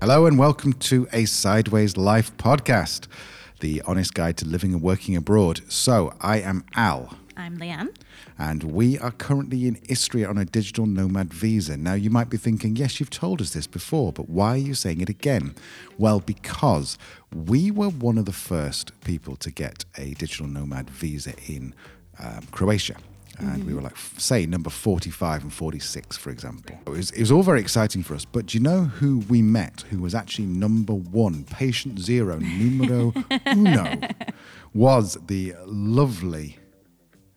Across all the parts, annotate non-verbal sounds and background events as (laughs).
Hello, and welcome to a Sideways Life podcast, the honest guide to living and working abroad. So, I am Al. I'm Leanne. And we are currently in Istria on a digital nomad visa. Now, you might be thinking, yes, you've told us this before, but why are you saying it again? Well, because we were one of the first people to get a digital nomad visa in um, Croatia and mm-hmm. we were like, say, number 45 and 46, for example. It was, it was all very exciting for us. But do you know who we met who was actually number one, patient zero, numero (laughs) uno, was the lovely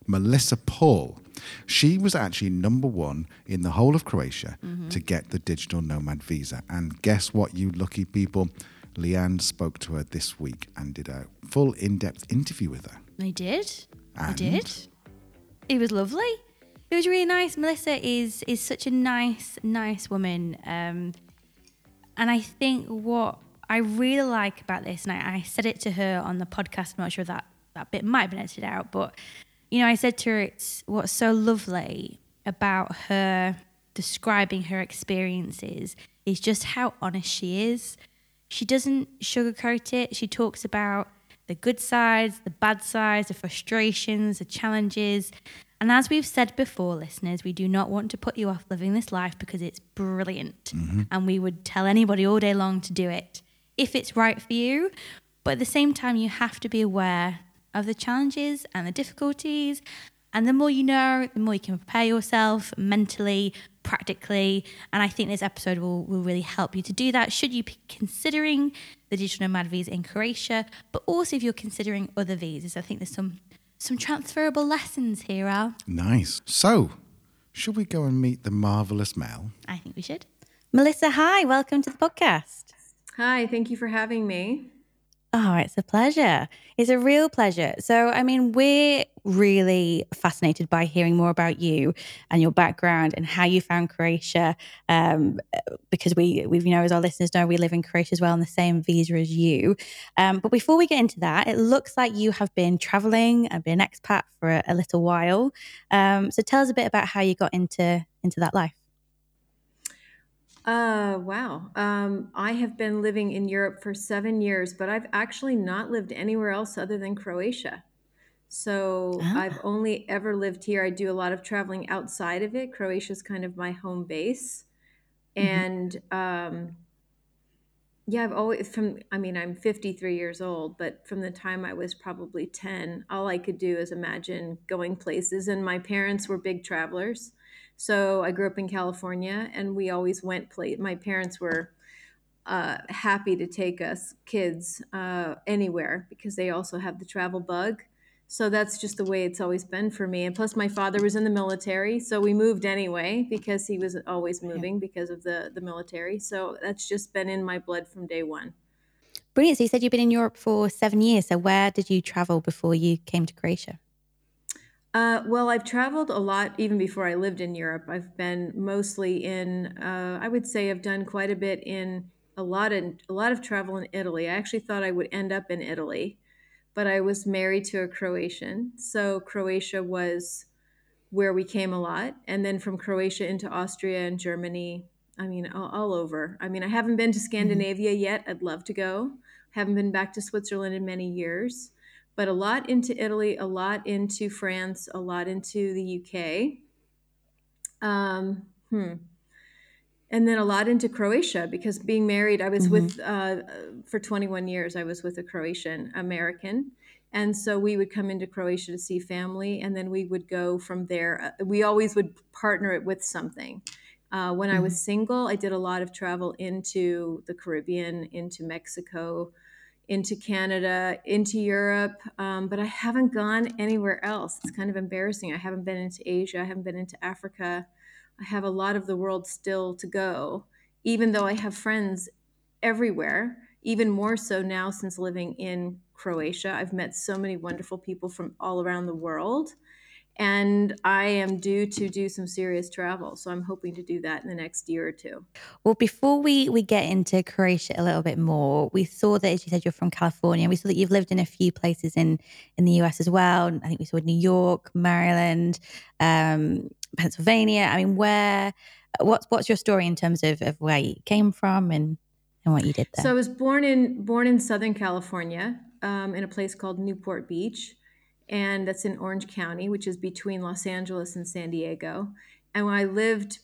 Melissa Paul. She was actually number one in the whole of Croatia mm-hmm. to get the digital nomad visa. And guess what, you lucky people? Leanne spoke to her this week and did a full in depth interview with her. I did. And I did it was lovely. It was really nice. Melissa is is such a nice, nice woman. Um, and I think what I really like about this, and I, I, said it to her on the podcast. I'm not sure that that bit might have been edited out, but you know, I said to her, "It's what's so lovely about her describing her experiences is just how honest she is. She doesn't sugarcoat it. She talks about the good sides, the bad sides, the frustrations, the challenges. And as we've said before, listeners, we do not want to put you off living this life because it's brilliant. Mm-hmm. And we would tell anybody all day long to do it if it's right for you. But at the same time, you have to be aware of the challenges and the difficulties. And the more you know, the more you can prepare yourself mentally, practically. And I think this episode will, will really help you to do that. Should you be considering the digital nomad visa in Croatia, but also if you're considering other visas, I think there's some some transferable lessons here, Al. Nice. So, should we go and meet the marvelous Mel? I think we should. Melissa, hi, welcome to the podcast. Hi, thank you for having me. Oh, it's a pleasure. It's a real pleasure. So, I mean, we're really fascinated by hearing more about you and your background and how you found Croatia. Um, because we, we, you know, as our listeners know, we live in Croatia as well on the same visa as you. Um, but before we get into that, it looks like you have been traveling and been an expat for a, a little while. Um, so, tell us a bit about how you got into into that life. Uh, wow. Um, I have been living in Europe for seven years, but I've actually not lived anywhere else other than Croatia. So ah. I've only ever lived here. I do a lot of traveling outside of it. Croatia is kind of my home base. Mm-hmm. And um, yeah, I've always, from, I mean, I'm 53 years old, but from the time I was probably 10, all I could do is imagine going places. And my parents were big travelers. So I grew up in California, and we always went play. My parents were uh, happy to take us kids uh, anywhere because they also have the travel bug. So that's just the way it's always been for me. And plus, my father was in the military, so we moved anyway because he was always moving because of the the military. So that's just been in my blood from day one. Brilliant. So you said you've been in Europe for seven years. So where did you travel before you came to Croatia? Uh, well, I've traveled a lot even before I lived in Europe. I've been mostly in, uh, I would say, I've done quite a bit in a lot of a lot of travel in Italy. I actually thought I would end up in Italy, but I was married to a Croatian, so Croatia was where we came a lot, and then from Croatia into Austria and Germany. I mean, all, all over. I mean, I haven't been to mm-hmm. Scandinavia yet. I'd love to go. Haven't been back to Switzerland in many years but a lot into Italy, a lot into France, a lot into the UK. Um, hmm. And then a lot into Croatia because being married, I was mm-hmm. with, uh, for 21 years, I was with a Croatian American. And so we would come into Croatia to see family, and then we would go from there. Uh, we always would partner it with something. Uh, when mm-hmm. I was mm-hmm. single, I did a lot of travel into the Caribbean, into Mexico, into Canada, into Europe, um, but I haven't gone anywhere else. It's kind of embarrassing. I haven't been into Asia, I haven't been into Africa. I have a lot of the world still to go, even though I have friends everywhere, even more so now since living in Croatia. I've met so many wonderful people from all around the world and I am due to do some serious travel. So I'm hoping to do that in the next year or two. Well, before we, we get into Croatia a little bit more, we saw that, as you said, you're from California. We saw that you've lived in a few places in, in the US as well. I think we saw New York, Maryland, um, Pennsylvania. I mean, where, what's, what's your story in terms of, of where you came from and, and what you did there. So I was born in born in Southern California, um, in a place called Newport Beach, and that's in Orange County, which is between Los Angeles and San Diego. And I lived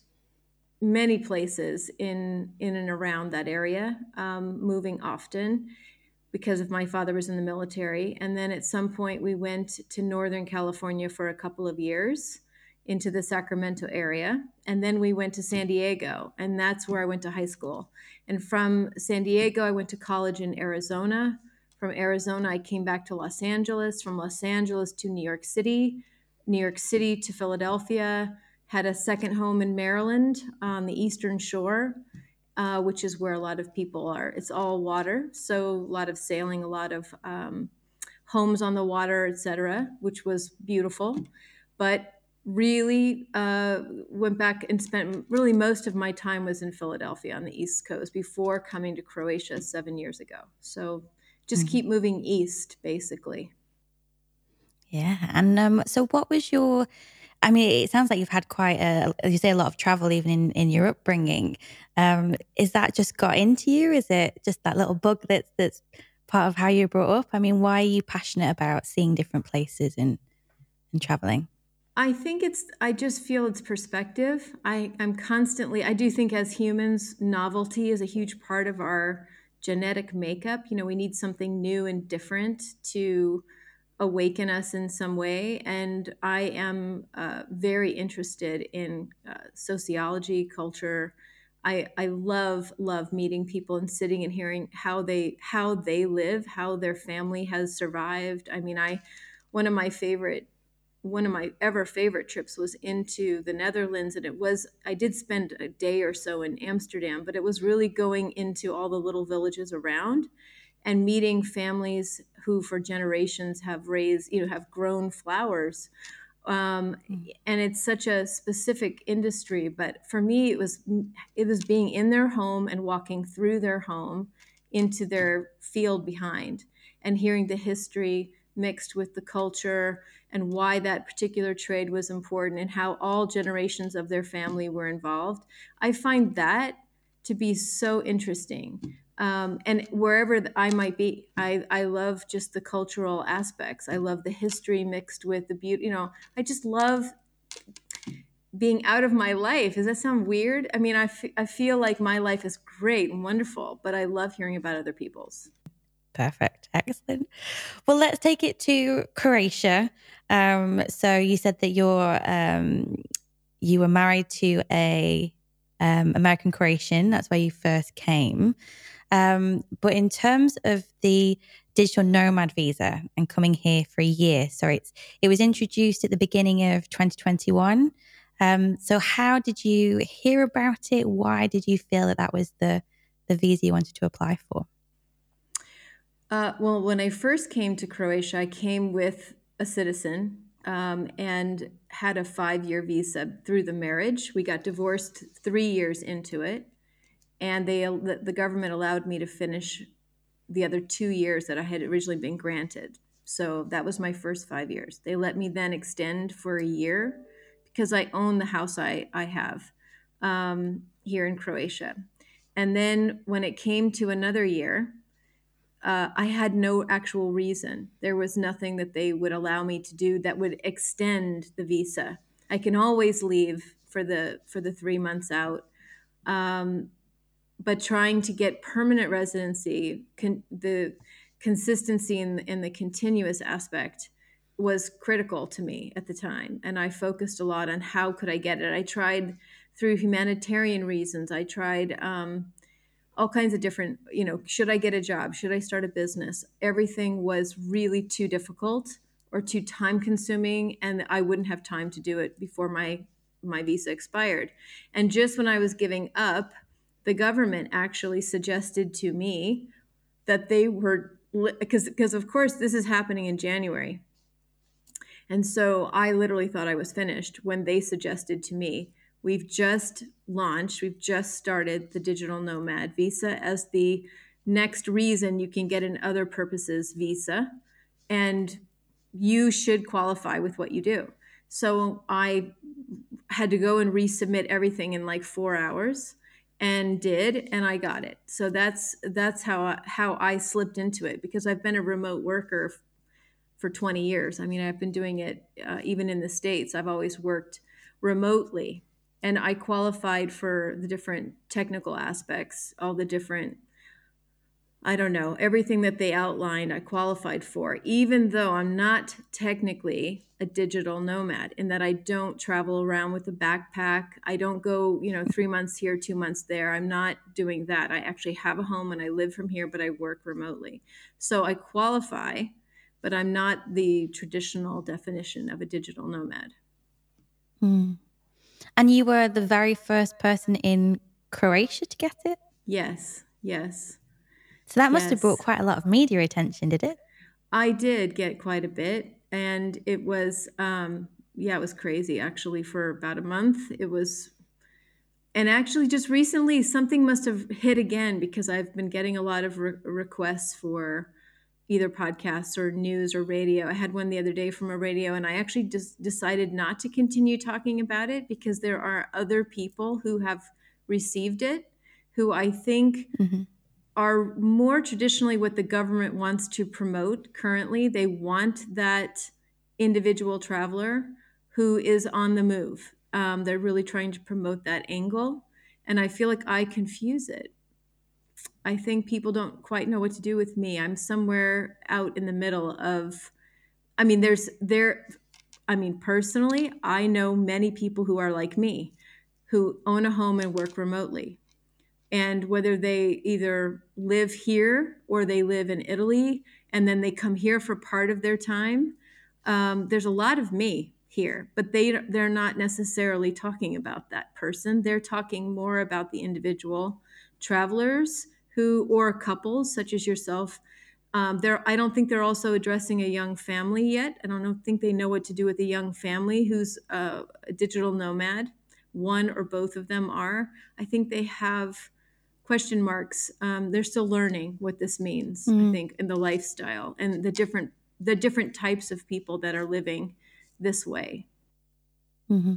many places in in and around that area, um, moving often because of my father was in the military. And then at some point, we went to Northern California for a couple of years into the Sacramento area. And then we went to San Diego, and that's where I went to high school. And from San Diego, I went to college in Arizona. From Arizona, I came back to Los Angeles. From Los Angeles to New York City, New York City to Philadelphia. Had a second home in Maryland on the Eastern Shore, uh, which is where a lot of people are. It's all water, so a lot of sailing, a lot of um, homes on the water, etc., which was beautiful. But really uh, went back and spent really most of my time was in Philadelphia on the East Coast before coming to Croatia seven years ago. So just mm-hmm. keep moving east, basically. Yeah, and um, so what was your? I mean, it sounds like you've had quite a, you say, a lot of travel even in in your upbringing. Um, is that just got into you? Is it just that little bug that's that's part of how you brought up? I mean, why are you passionate about seeing different places and and traveling? I think it's, I just feel it's perspective. I, I'm constantly, I do think as humans, novelty is a huge part of our genetic makeup. You know, we need something new and different to awaken us in some way. And I am uh, very interested in uh, sociology, culture. I, I love love meeting people and sitting and hearing how they how they live, how their family has survived. I mean, I one of my favorite one of my ever favorite trips was into the Netherlands. And it was, I did spend a day or so in Amsterdam, but it was really going into all the little villages around and meeting families who for generations have raised, you know, have grown flowers. Um, hmm. and it's such a specific industry, but for me, it was, it was being in their home and walking through their home into their field behind and hearing the history mixed with the culture and why that particular trade was important and how all generations of their family were involved. I find that to be so interesting. Um, and wherever I might be, I, I love just the cultural aspects. I love the history mixed with the beauty. You know, I just love being out of my life. Does that sound weird? I mean, I, f- I feel like my life is great and wonderful, but I love hearing about other people's. Perfect. Excellent. Well, let's take it to Croatia. Um, so you said that you're um, you were married to a um, American Croatian. That's where you first came. Um, but in terms of the digital nomad visa and coming here for a year, so it's it was introduced at the beginning of 2021. Um, so how did you hear about it? Why did you feel that that was the the visa you wanted to apply for? Uh, well, when I first came to Croatia, I came with a citizen um, and had a five year visa through the marriage. We got divorced three years into it, and they the government allowed me to finish the other two years that I had originally been granted. So that was my first five years. They let me then extend for a year because I own the house I, I have um, here in Croatia. And then when it came to another year, uh, I had no actual reason. There was nothing that they would allow me to do that would extend the visa. I can always leave for the for the three months out, um, but trying to get permanent residency, con- the consistency and, and the continuous aspect was critical to me at the time, and I focused a lot on how could I get it. I tried through humanitarian reasons. I tried. Um, all kinds of different, you know, should I get a job? Should I start a business? Everything was really too difficult or too time consuming and I wouldn't have time to do it before my my visa expired. And just when I was giving up, the government actually suggested to me that they were because because of course this is happening in January. And so I literally thought I was finished when they suggested to me We've just launched, we've just started the Digital Nomad Visa as the next reason you can get an other purposes visa. And you should qualify with what you do. So I had to go and resubmit everything in like four hours. and did and I got it. So that's that's how I, how I slipped into it because I've been a remote worker for 20 years. I mean, I've been doing it uh, even in the states. I've always worked remotely and I qualified for the different technical aspects, all the different I don't know, everything that they outlined, I qualified for, even though I'm not technically a digital nomad in that I don't travel around with a backpack. I don't go, you know, three months here, two months there. I'm not doing that. I actually have a home and I live from here, but I work remotely. So I qualify, but I'm not the traditional definition of a digital nomad. Mm. And you were the very first person in Croatia to get it? Yes, yes. So that must yes. have brought quite a lot of media attention, did it? I did get quite a bit. And it was, um, yeah, it was crazy actually for about a month. It was, and actually just recently something must have hit again because I've been getting a lot of re- requests for either podcasts or news or radio. I had one the other day from a radio, and I actually just decided not to continue talking about it because there are other people who have received it who I think mm-hmm are more traditionally what the government wants to promote currently. They want that individual traveler who is on the move. Um, they're really trying to promote that angle. And I feel like I confuse it. I think people don't quite know what to do with me. I'm somewhere out in the middle of, I mean, there's there, I mean, personally, I know many people who are like me who own a home and work remotely and whether they either live here or they live in Italy and then they come here for part of their time. Um, there's a lot of me here, but they they're not necessarily talking about that person. They're talking more about the individual travelers who or couples such as yourself. Um, there, I don't think they're also addressing a young family yet. I don't think they know what to do with a young family who's uh, a digital nomad. One or both of them are. I think they have question marks. Um, they're still learning what this means, mm. I think, in the lifestyle and the different the different types of people that are living this way. Mm-hmm.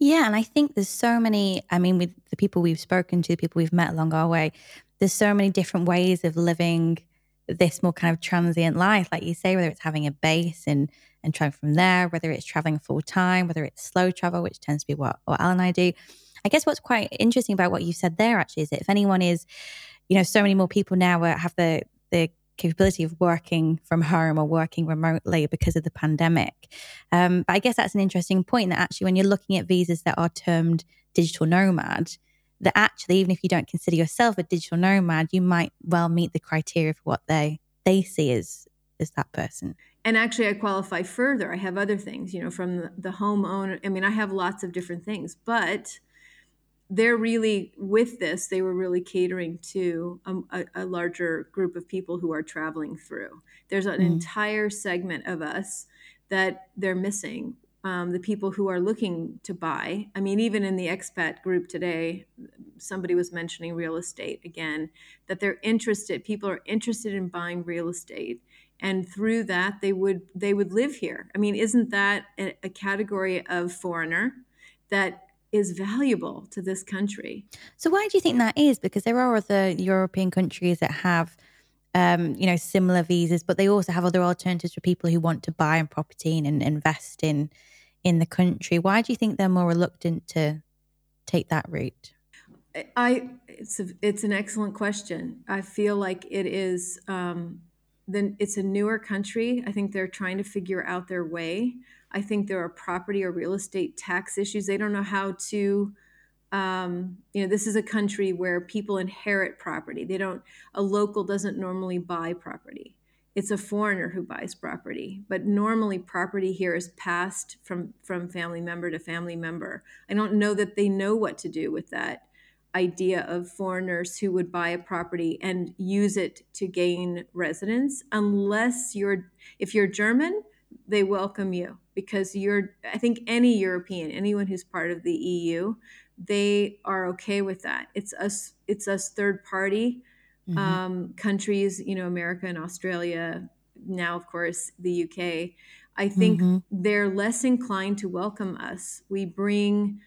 Yeah, and I think there's so many. I mean, with the people we've spoken to, the people we've met along our way, there's so many different ways of living this more kind of transient life, like you say, whether it's having a base and and traveling from there, whether it's traveling full time, whether it's slow travel, which tends to be what, what Al and I do. I guess what's quite interesting about what you said there actually is that if anyone is, you know, so many more people now have the the capability of working from home or working remotely because of the pandemic. Um, but I guess that's an interesting point that actually, when you're looking at visas that are termed digital nomad, that actually, even if you don't consider yourself a digital nomad, you might well meet the criteria for what they they see as as that person. And actually, I qualify further. I have other things, you know, from the, the homeowner. I mean, I have lots of different things, but they're really with this they were really catering to a, a, larger group of people who are traveling through. There's an mm. entire segment of us that they're missing um, the people who are looking to buy. I mean even in the expat group today somebody was mentioning real estate again that they're interested people are interested in buying real estate. And through that they would they would live here. I mean isn't that a, a category of foreigner that is valuable to this country. So why do you think that is? Because there are other European countries that have um, you know, similar visas, but they also have other alternatives for people who want to buy a property and invest in in the country. Why do you think they're more reluctant to take that route? I it's a, it's an excellent question. I feel like it is um, then it's a newer country. I think they're trying to figure out their way. I think there are property or real estate tax issues. They don't know how to, um, you know, this is a country where people inherit property. They don't, a local doesn't normally buy property. It's a foreigner who buys property, but normally property here is passed from from family member to family member. I don't know that they know what to do with that idea of foreigners who would buy a property and use it to gain residence unless you're if you're German they welcome you because you're i think any european anyone who's part of the eu they are okay with that it's us it's us third party mm-hmm. um, countries you know america and australia now of course the uk i think mm-hmm. they're less inclined to welcome us we bring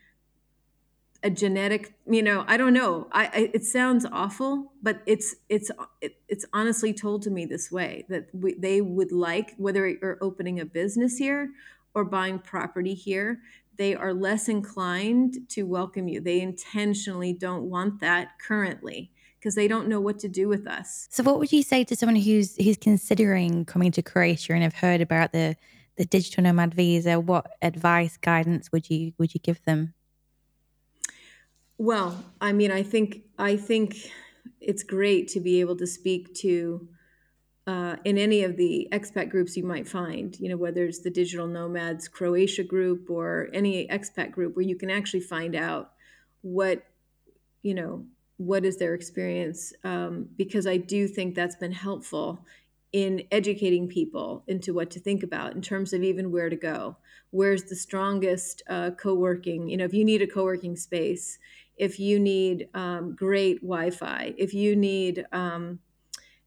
a genetic you know i don't know I, I, it sounds awful but it's it's it, it's honestly told to me this way that we, they would like whether you're opening a business here or buying property here they are less inclined to welcome you. They intentionally don't want that currently because they don't know what to do with us. So what would you say to someone who's who's considering coming to croatia and have heard about the the digital nomad visa? What advice guidance would you would you give them? Well, I mean, I think I think it's great to be able to speak to uh, in any of the expat groups you might find, you know, whether it's the Digital Nomads Croatia group or any expat group where you can actually find out what, you know, what is their experience. Um, because I do think that's been helpful in educating people into what to think about in terms of even where to go. Where's the strongest uh, co working? You know, if you need a co working space, if you need um, great Wi-Fi, if you need um,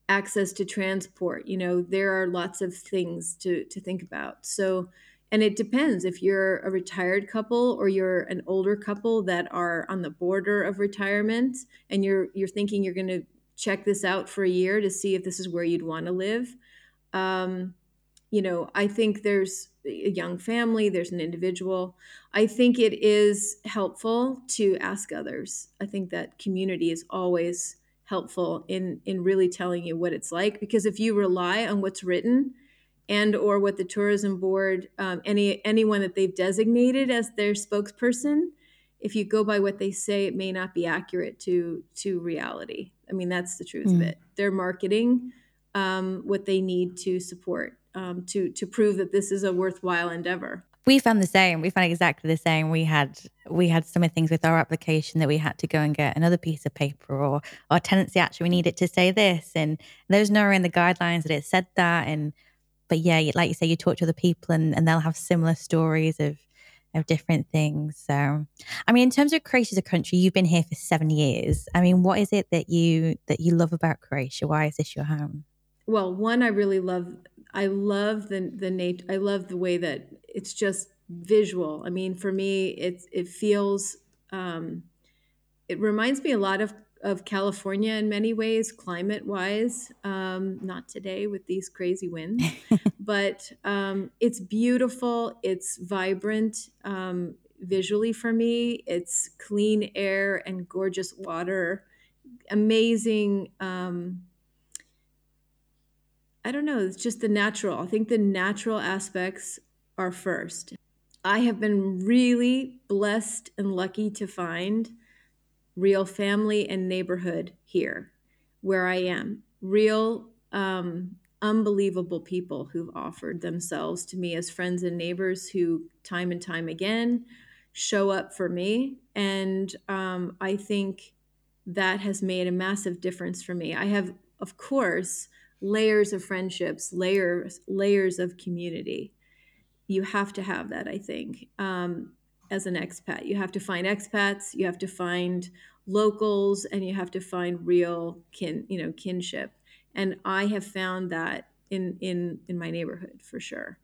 access to transport, you know, there are lots of things to to think about. So, and it depends if you're a retired couple or you're an older couple that are on the border of retirement, and you're you're thinking you're going to check this out for a year to see if this is where you'd want to live. Um, you know, I think there's a young family, there's an individual. I think it is helpful to ask others. I think that community is always helpful in in really telling you what it's like because if you rely on what's written and or what the tourism board um, any anyone that they've designated as their spokesperson if you go by what they say it may not be accurate to to reality i mean that's the truth mm. of it they're marketing um, what they need to support um, to to prove that this is a worthwhile endeavor. We found the same. We found exactly the same. We had we had some of things with our application that we had to go and get another piece of paper, or our tenancy actually we need it to say this, and there's nowhere in the guidelines that it said that. And but yeah, like you say, you talk to other people, and, and they'll have similar stories of of different things. So, I mean, in terms of Croatia as a country, you've been here for seven years. I mean, what is it that you that you love about Croatia? Why is this your home? Well, one, I really love I love the the nat- I love the way that it's just visual. I mean, for me, it's it feels um, it reminds me a lot of of California in many ways, climate wise. Um, not today with these crazy winds, (laughs) but um, it's beautiful. It's vibrant um, visually for me. It's clean air and gorgeous water. Amazing um, I don't know, it's just the natural. I think the natural aspects are first. I have been really blessed and lucky to find real family and neighborhood here where I am. Real, um, unbelievable people who've offered themselves to me as friends and neighbors who, time and time again, show up for me. And um, I think that has made a massive difference for me. I have, of course, layers of friendships, layers layers of community. You have to have that, I think, um, as an expat. You have to find expats, you have to find locals, and you have to find real kin, you know, kinship. And I have found that in in in my neighborhood for sure.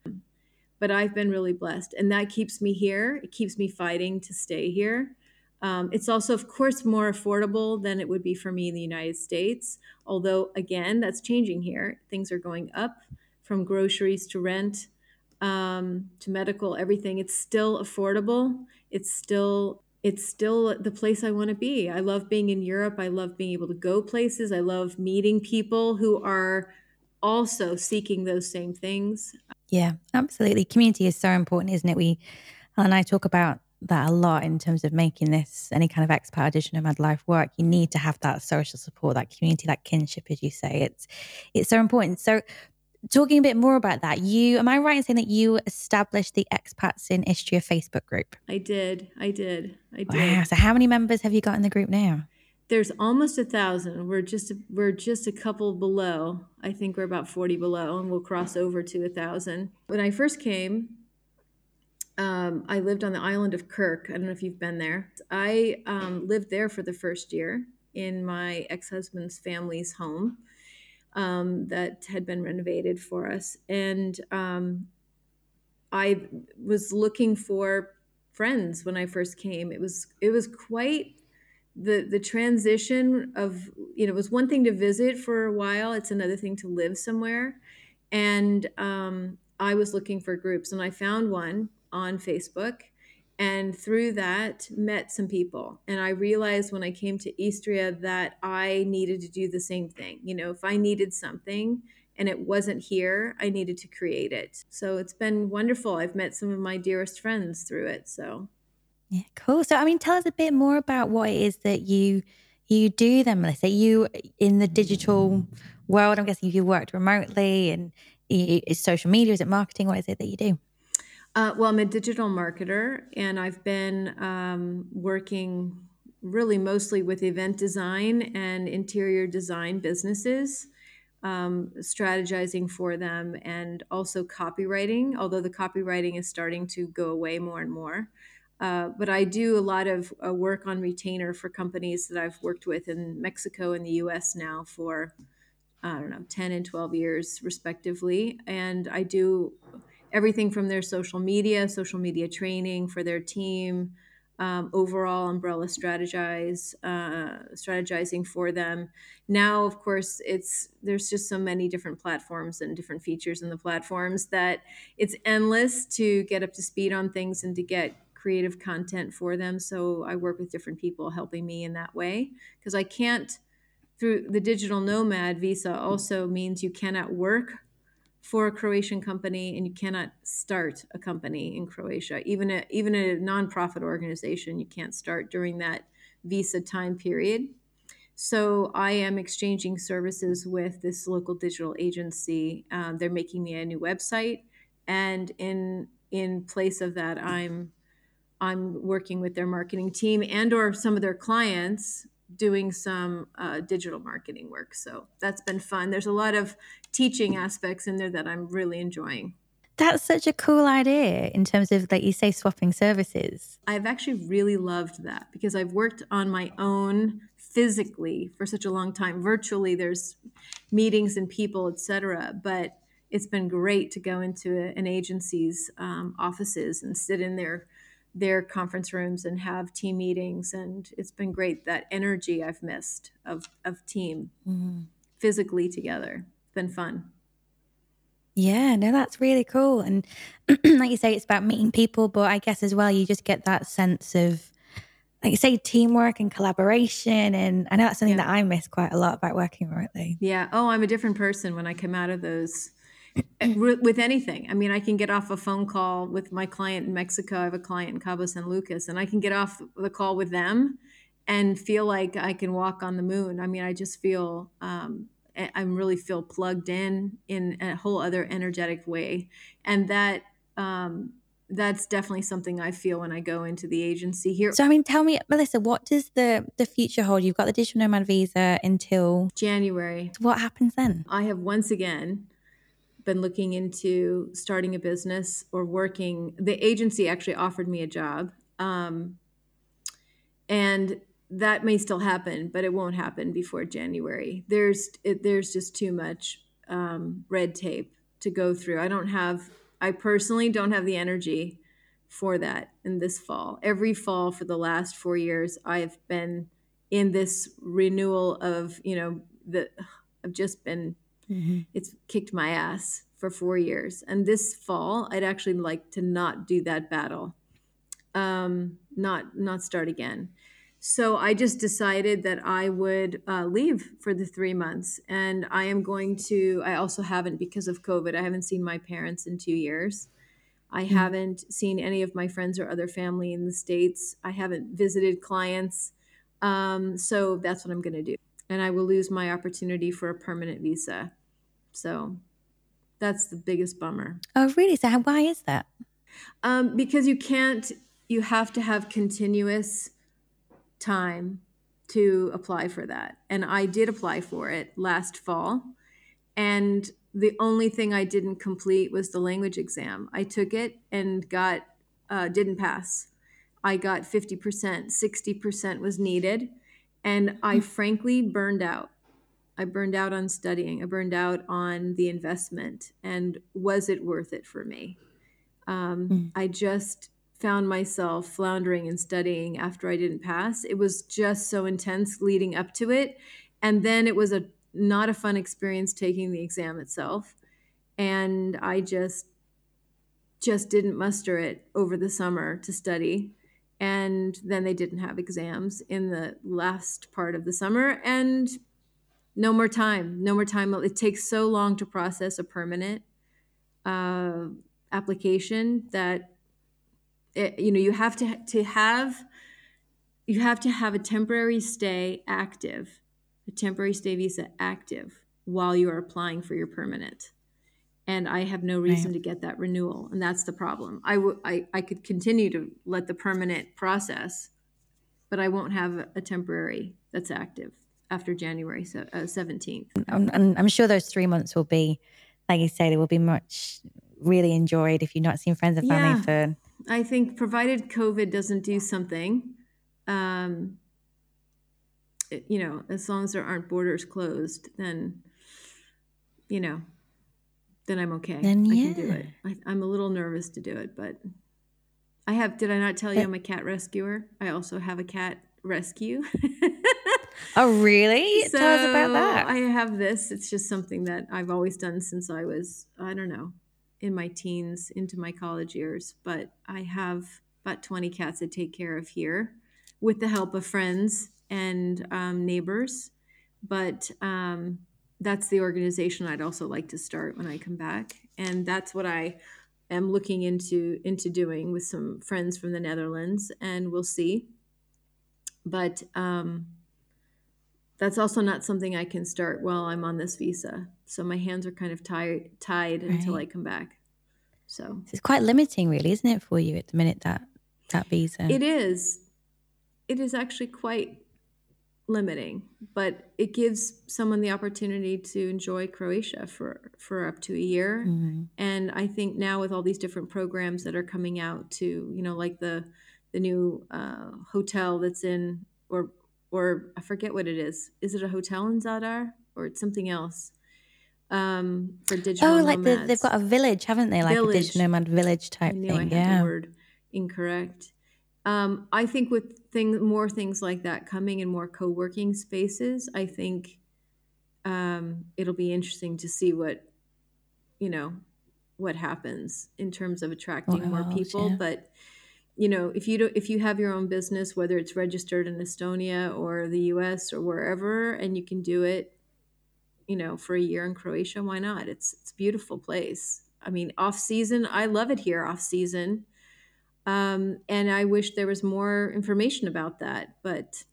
But I've been really blessed, and that keeps me here. It keeps me fighting to stay here. Um, it's also, of course, more affordable than it would be for me in the United States. Although, again, that's changing here. Things are going up from groceries to rent um, to medical, everything. It's still affordable. It's still it's still the place I want to be. I love being in Europe. I love being able to go places. I love meeting people who are also seeking those same things. Yeah, absolutely. Community is so important, isn't it? We and I talk about that a lot in terms of making this any kind of expat audition nomad life work. You need to have that social support, that community, that kinship, as you say. It's it's so important. So talking a bit more about that, you am I right in saying that you established the expats in Istria Facebook group? I did. I did. I did. Wow. So how many members have you got in the group now? There's almost a thousand. We're just we're just a couple below. I think we're about forty below, and we'll cross over to a thousand. When I first came, um, I lived on the island of Krk. I don't know if you've been there. I um, lived there for the first year in my ex husband's family's home um, that had been renovated for us. And um, I was looking for friends when I first came. It was it was quite the the transition of you know it was one thing to visit for a while. It's another thing to live somewhere, and um, I was looking for groups, and I found one on Facebook, and through that met some people. And I realized when I came to Istria that I needed to do the same thing. You know, if I needed something and it wasn't here, I needed to create it. So it's been wonderful. I've met some of my dearest friends through it. So yeah, cool. So I mean, tell us a bit more about what it is that you you do then, Melissa. You in the digital world. I'm guessing you worked remotely and is social media, is it marketing? What is it that you do? Uh, well, I'm a digital marketer, and I've been um, working really mostly with event design and interior design businesses um, strategizing for them and also copywriting, although the copywriting is starting to go away more and more. Uh, but I do a lot of uh, work on retainer for companies that I've worked with in Mexico and the US now for, I don't know, 10 and 12 years, respectively. And I do everything from their social media, social media training for their team, um, overall umbrella strategize uh, strategizing for them. Now of course it's there's just so many different platforms and different features in the platforms that it's endless to get up to speed on things and to get creative content for them. So i work with different people helping me in that way because i can't through the digital nomad visa also means you cannot work for a Croatian company and you cannot start a company in Croatia. Even a, even a nonprofit organization, you can't start during that visa time period. So I am exchanging services with this local digital agency. Um, they're making me a new website, and in in place of that, I'm I'm working with their marketing team and or some of their clients doing some uh, digital marketing work. So that's been fun. There's a lot of teaching aspects in there that I'm really enjoying. That's such a cool idea in terms of, like you say, swapping services. I've actually really loved that because I've worked on my own physically for such a long time. Virtually, there's meetings and people, etc. But it's been great to go into an agency's um, offices and sit in their their conference rooms and have team meetings and it's been great that energy i've missed of of team mm-hmm. physically together. It's been fun. Yeah no that's really cool. And (clears throat) like you say it's about meeting people but i guess as well you just get that sense of like you say teamwork and collaboration. And i know that's something yeah. that i miss quite a lot about working remotely. Yeah. Oh i'm a different person when i come out of those with anything. I mean, I can get off a phone call with my client in Mexico. I have a client in Cabo San Lucas, and I can get off the call with them and feel like I can walk on the moon. I mean, I just feel um, I really feel plugged in in a whole other energetic way, and that um, that's definitely something I feel when I go into the agency here. So, I mean, tell me, Melissa, what does the the future hold? You've got the digital nomad visa until January. What happens then? I have once again been looking into starting a business or working. The agency actually offered me a job. Um, and that may still happen, but it won't happen before January. There's it, there's just too much um, red tape to go through. I don't have. I personally don't have the energy for that in this fall. Every fall for the last four years, I've been in this renewal of you know the. I've just been Mm-hmm. It's kicked my ass for four years. And this fall, I'd actually like to not do that battle, um, not not start again. So I just decided that I would uh, leave for the three months, and I am going to. I also haven't because of COVID. I haven't seen my parents in two years. I mm-hmm. haven't seen any of my friends or other family in the states. I haven't visited clients. Um, so that's what I'm going to do and I will lose my opportunity for a permanent visa. So that's the biggest bummer. Oh, really? So, why is that? Um, because you can't, you have to have continuous time to apply for that. And I did apply for it last fall. And the only thing I didn't complete was the language exam. I took it and got, uh, didn't pass. I got 50%, 60% was needed and I mm. frankly burned out. I burned out on studying. I burned out on the investment. And was it worth it for me? Um, mm. I just found myself floundering and studying after I didn't pass. It was just so intense leading up to it. And then it was a not a fun experience taking the exam itself. And I just just didn't muster it over the summer to study. And then they didn't have exams in the last part of the summer and no more time. No more time. It takes so long to process a permanent uh, application that it, you know you have to to have you have to have a temporary stay active a temporary stay visa active while you are applying for your permanent and i have no reason right. to get that renewal and that's the problem I, w- I, I could continue to let the permanent process but i won't have a temporary that's active after january so, uh, 17th I'm, I'm sure those three months will be like you say they will be much really enjoyed if you've not seen friends and family yeah. for I think provided COVID doesn't do something, um, it, you know, as long as there aren't borders closed, then, you know, then I'm okay. Then yeah. I can do it. I, am a little nervous to do it, but I have. Did I not tell you I'm a cat rescuer? I also have a cat rescue. (laughs) oh, really? So tell us about that. I have this. It's just something that I've always done since I was, I don't know, in my teens into my college years, but I have about 20 cats I take care of here with the help of friends and um, neighbors. But um, that's the organization I'd also like to start when I come back. And that's what I am looking into into doing with some friends from the Netherlands, and we'll see. But um, that's also not something I can start while I'm on this visa. So my hands are kind of tied tied right. until I come back. So it's quite limiting, really, isn't it, for you at the minute that that visa? It is. It is actually quite limiting, but it gives someone the opportunity to enjoy Croatia for for up to a year. Mm-hmm. And I think now with all these different programs that are coming out to, you know, like the the new uh, hotel that's in or or I forget what it is. Is it a hotel in Zadar or it's something else? Um, for digital. Oh, like the, they've got a village, haven't they? Like village. a digital nomad village type thing. Yeah. the word incorrect. Um, I think with things, more things like that coming in more co-working spaces, I think um, it'll be interesting to see what you know what happens in terms of attracting more people. Yeah. But you know, if you do, if you have your own business, whether it's registered in Estonia or the U.S. or wherever, and you can do it, you know, for a year in Croatia, why not? It's it's a beautiful place. I mean, off season, I love it here. Off season, um, and I wish there was more information about that, but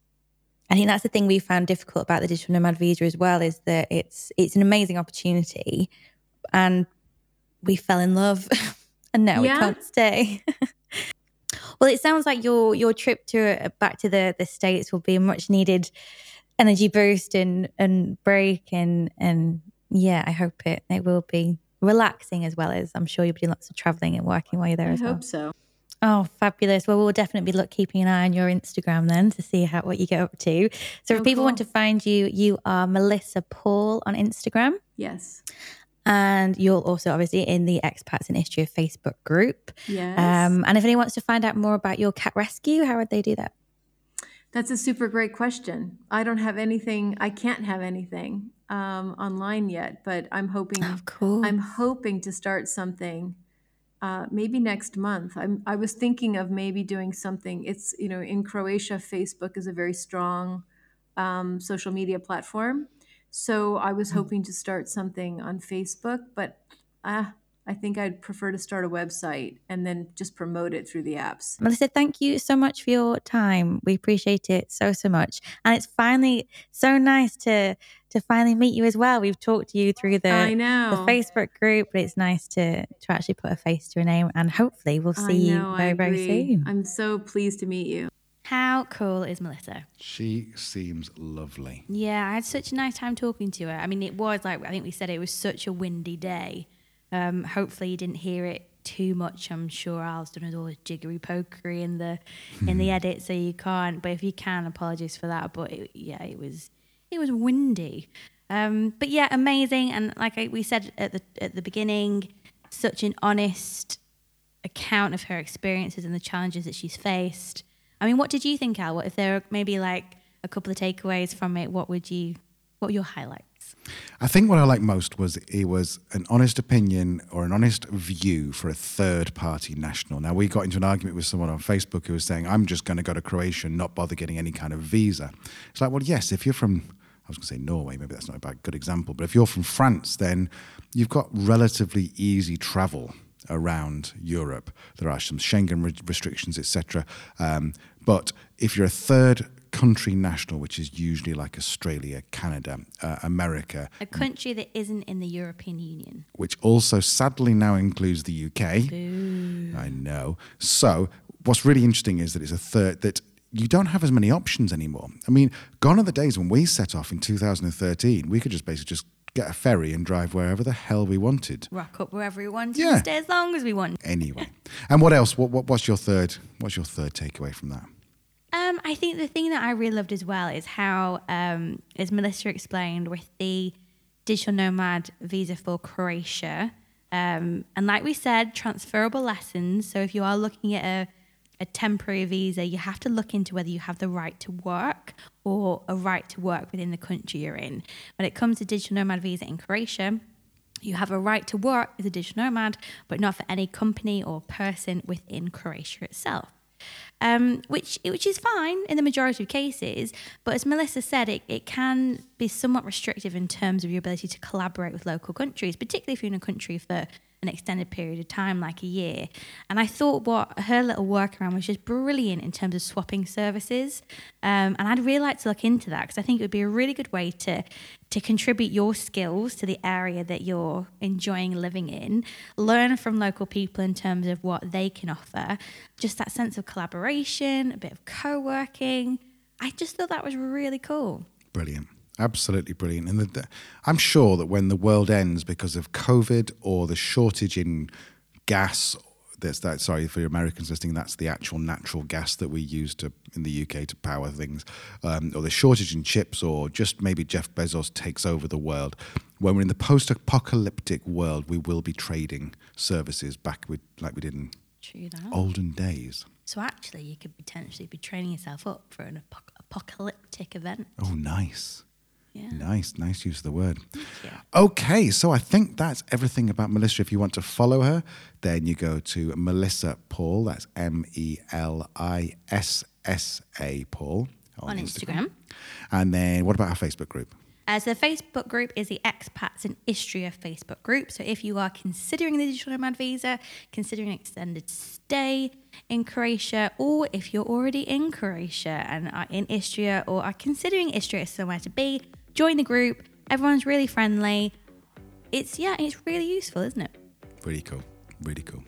I think that's the thing we found difficult about the digital nomad visa as well is that it's it's an amazing opportunity, and we fell in love, (laughs) and now yeah. we can't stay. (laughs) well, it sounds like your your trip to uh, back to the the states will be a much needed energy boost and and break and and yeah, I hope it it will be relaxing as well as I'm sure you'll be doing lots of traveling and working while you're there I as well. hope so. Oh, fabulous! Well, we'll definitely be look, keeping an eye on your Instagram then to see how what you get up to. So, if oh, people cool. want to find you, you are Melissa Paul on Instagram. Yes. And you're also obviously in the Expats in Istria Facebook group. Yes. Um, and if anyone wants to find out more about your cat rescue, how would they do that? That's a super great question. I don't have anything. I can't have anything um, online yet, but I'm hoping. Of course. I'm hoping to start something. Uh, maybe next month. I'm, I was thinking of maybe doing something. It's you know in Croatia, Facebook is a very strong um, social media platform. So I was mm. hoping to start something on Facebook, but ah, I think I'd prefer to start a website and then just promote it through the apps. Melissa, thank you so much for your time. We appreciate it so so much, and it's finally so nice to to finally meet you as well. We've talked to you through the I know. the Facebook group, but it's nice to to actually put a face to a name, and hopefully we'll see know, you very very soon. I'm so pleased to meet you. How cool is Melissa? She seems lovely. Yeah, I had such a nice time talking to her. I mean, it was like I think we said it was such a windy day um, hopefully, you didn't hear it too much. I'm sure Al's done all the jiggery pokery in the in the edit, so you can't. But if you can, apologies for that. But it, yeah, it was it was windy. Um, but yeah, amazing. And like I, we said at the at the beginning, such an honest account of her experiences and the challenges that she's faced. I mean, what did you think, Al? What if there are maybe like a couple of takeaways from it? What would you? What were your highlights? I think what I liked most was it was an honest opinion or an honest view for a third party national. Now, we got into an argument with someone on Facebook who was saying, I'm just going to go to Croatia and not bother getting any kind of visa. It's like, well, yes, if you're from, I was going to say Norway, maybe that's not a bad, good example, but if you're from France, then you've got relatively easy travel around Europe. There are some Schengen re- restrictions, etc. Um, but if you're a third country national, which is usually like Australia, Canada, uh, America. A country that isn't in the European Union. Which also sadly now includes the UK. Ooh. I know. So what's really interesting is that it's a third that you don't have as many options anymore. I mean, gone are the days when we set off in 2013, we could just basically just get a ferry and drive wherever the hell we wanted. Rock up wherever we wanted, yeah. stay as long as we want. Anyway, and what else? What, what, what's your third? What's your third takeaway from that? I think the thing that I really loved as well is how, um, as Melissa explained, with the digital nomad visa for Croatia, um, and like we said, transferable lessons. So if you are looking at a, a temporary visa, you have to look into whether you have the right to work or a right to work within the country you're in. When it comes to digital nomad visa in Croatia, you have a right to work as a digital nomad, but not for any company or person within Croatia itself um, which which is fine in the majority of cases. But as Melissa said, it, it can be somewhat restrictive in terms of your ability to collaborate with local countries, particularly if you're in a country for an extended period of time, like a year. And I thought what her little workaround was just brilliant in terms of swapping services. Um, and I'd really like to look into that because I think it would be a really good way to to contribute your skills to the area that you're enjoying living in, learn from local people in terms of what they can offer, just that sense of collaboration, a bit of co working. I just thought that was really cool. Brilliant. Absolutely brilliant. And the, the, I'm sure that when the world ends because of COVID or the shortage in gas, that's that. Sorry for your Americans listening. That's the actual natural gas that we use to in the UK to power things, um, or the shortage in chips, or just maybe Jeff Bezos takes over the world. When we're in the post-apocalyptic world, we will be trading services back with like we did in olden days. So actually, you could potentially be training yourself up for an ap- apocalyptic event. Oh, nice. Yeah. Nice, nice use of the word. Okay, so I think that's everything about Melissa. If you want to follow her, then you go to Melissa Paul. That's M E L I S S A Paul on, on Instagram. Instagram. And then what about our Facebook group? Uh, so the Facebook group is the Expats in Istria Facebook group. So if you are considering the digital nomad visa, considering an extended stay in Croatia, or if you're already in Croatia and are in Istria or are considering Istria as somewhere to be, join the group. Everyone's really friendly. It's yeah, it's really useful, isn't it? Really cool. Really cool.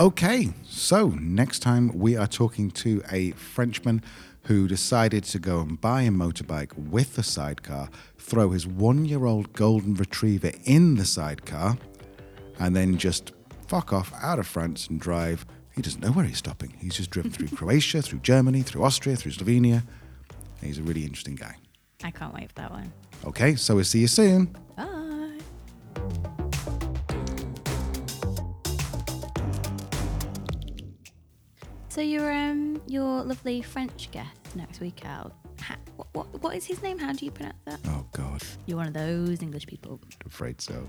Okay, so next time we are talking to a Frenchman who decided to go and buy a motorbike with a sidecar, throw his one year old golden retriever in the sidecar, and then just fuck off out of France and drive. He doesn't know where he's stopping. He's just driven through (laughs) Croatia, through Germany, through Austria, through Slovenia. He's a really interesting guy. I can't wait for that one. Okay, so we'll see you soon. Bye. So your um your lovely French guest next week out. Ha, what, what what is his name? How do you pronounce that? Oh God. You're one of those English people. Afraid so.